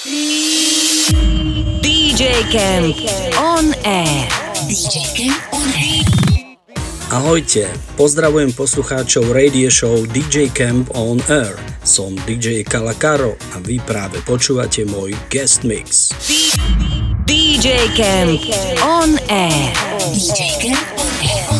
DJ Camp on air. DJ Camp on air. Ahojte, pozdravujem poslucháčov radio show DJ Camp on Air. Som DJ Kalakaro a vy práve počúvate môj guest mix. DJ Camp on air. DJ Camp on air.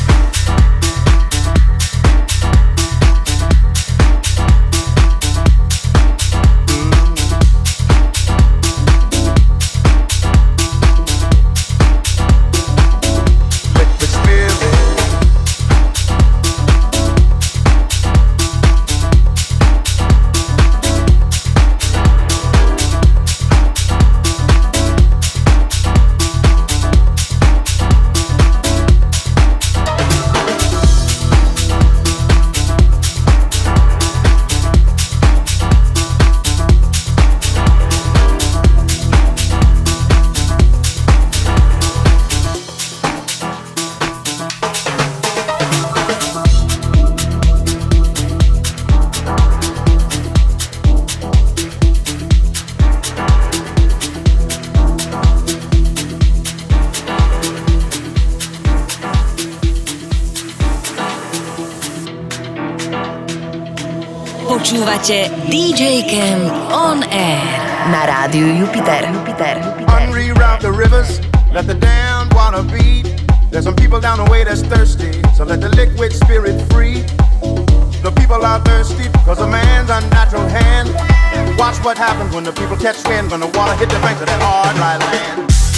Počúvate DJ Camp on Air na rádiu Jupiter. Jupiter. Unreroute the rivers, let the dammed water beat. There's some people down the way that's thirsty, so let the liquid spirit free. The people are thirsty because a man's unnatural hand. Watch what happens when the people catch wind, when the water hit the banks of that hard, dry land.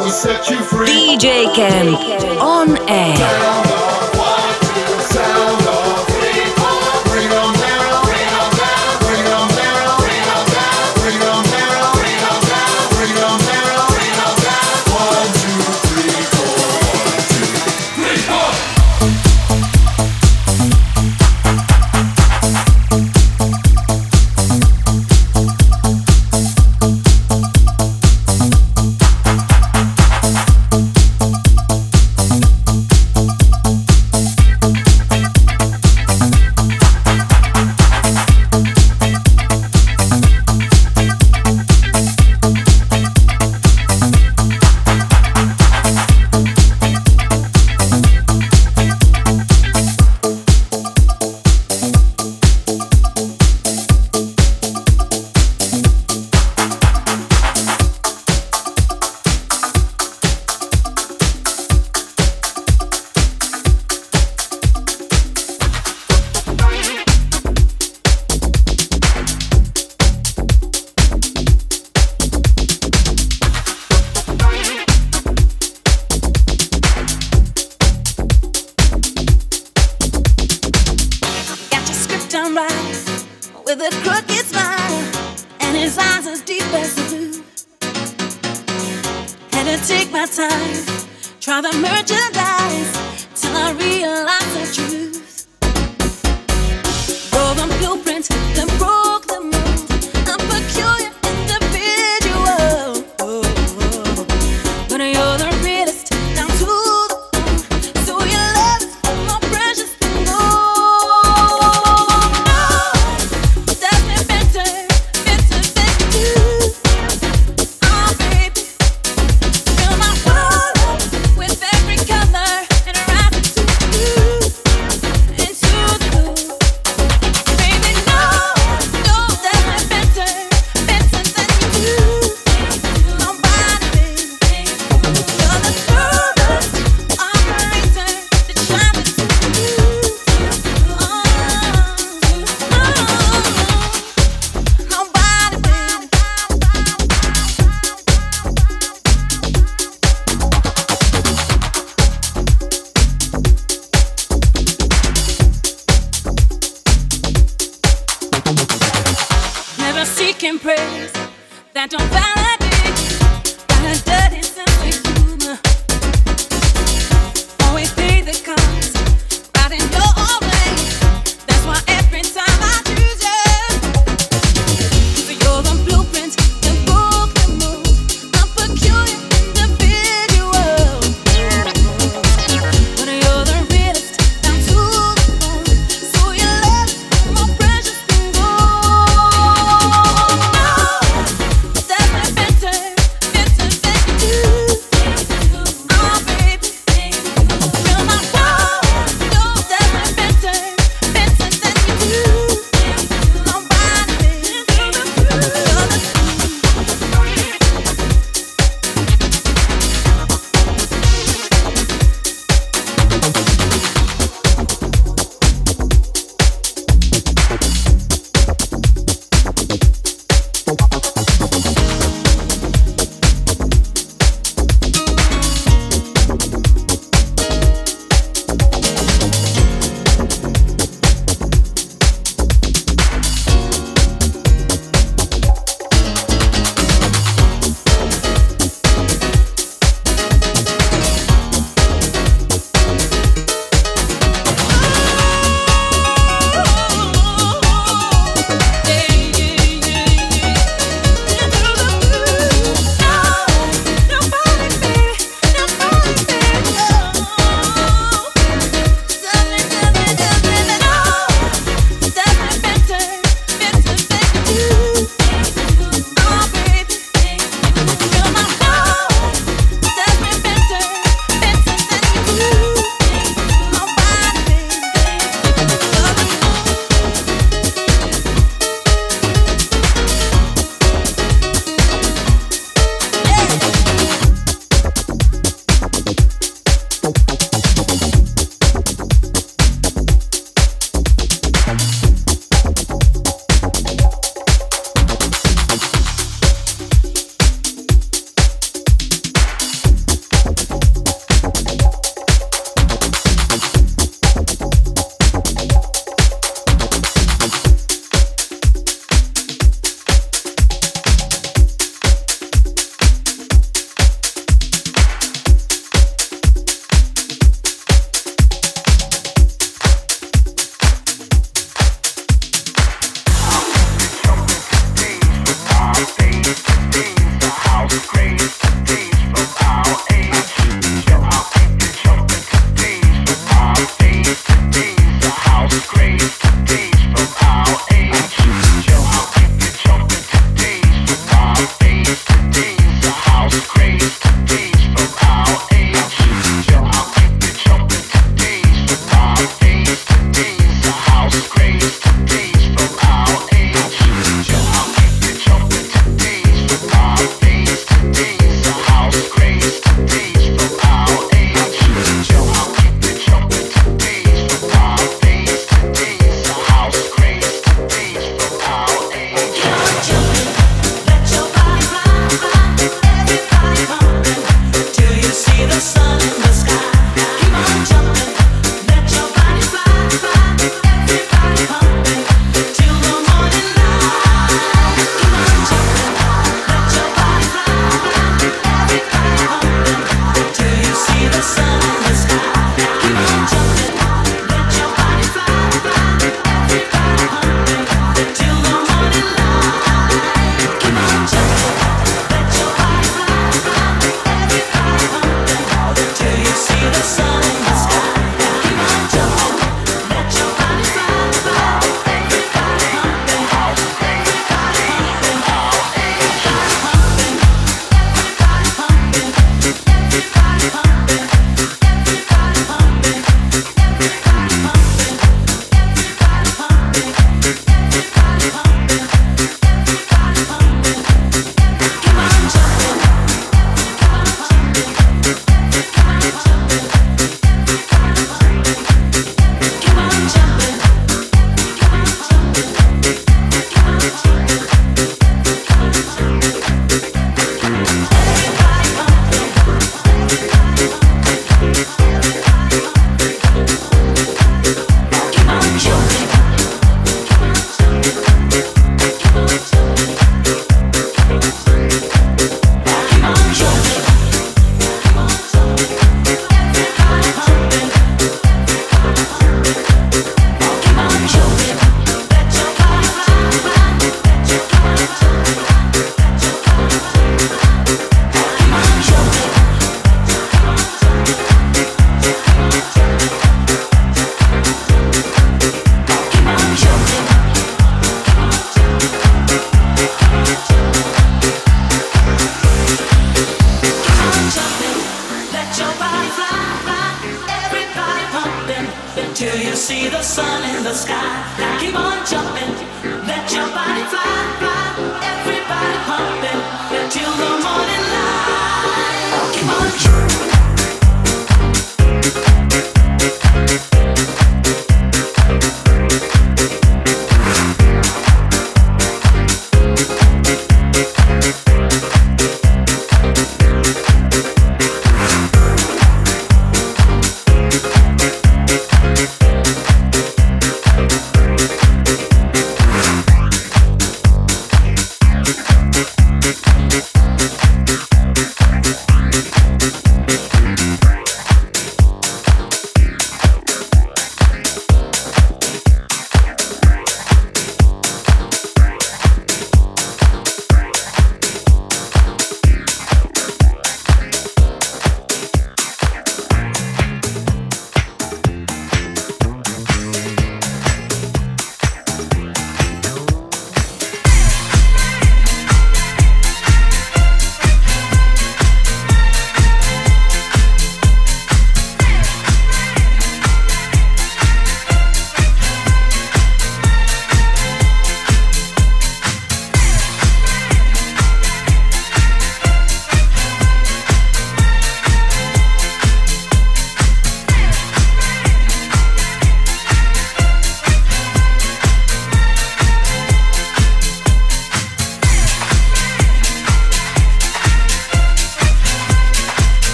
Will set you free. DJ Camp on air. grave.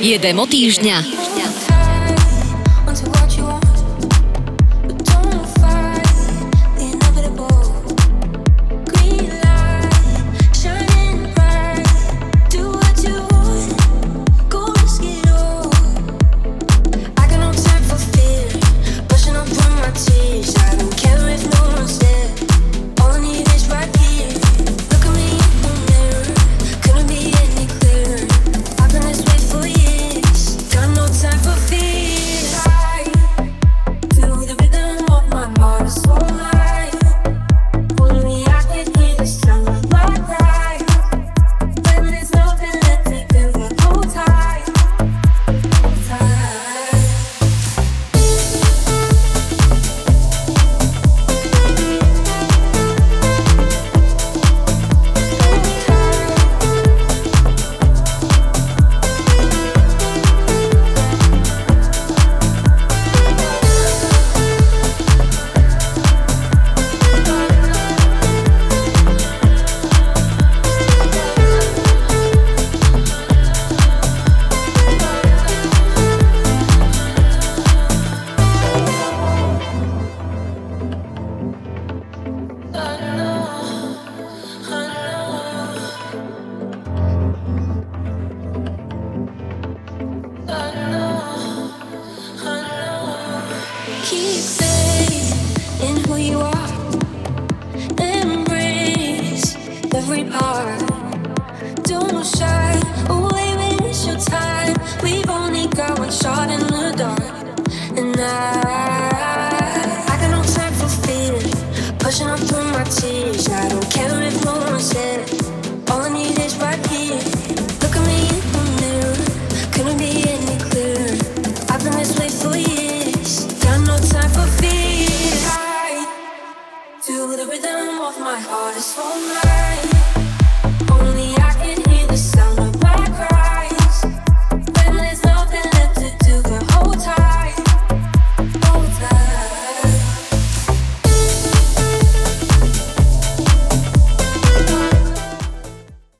Jedemo týždňa.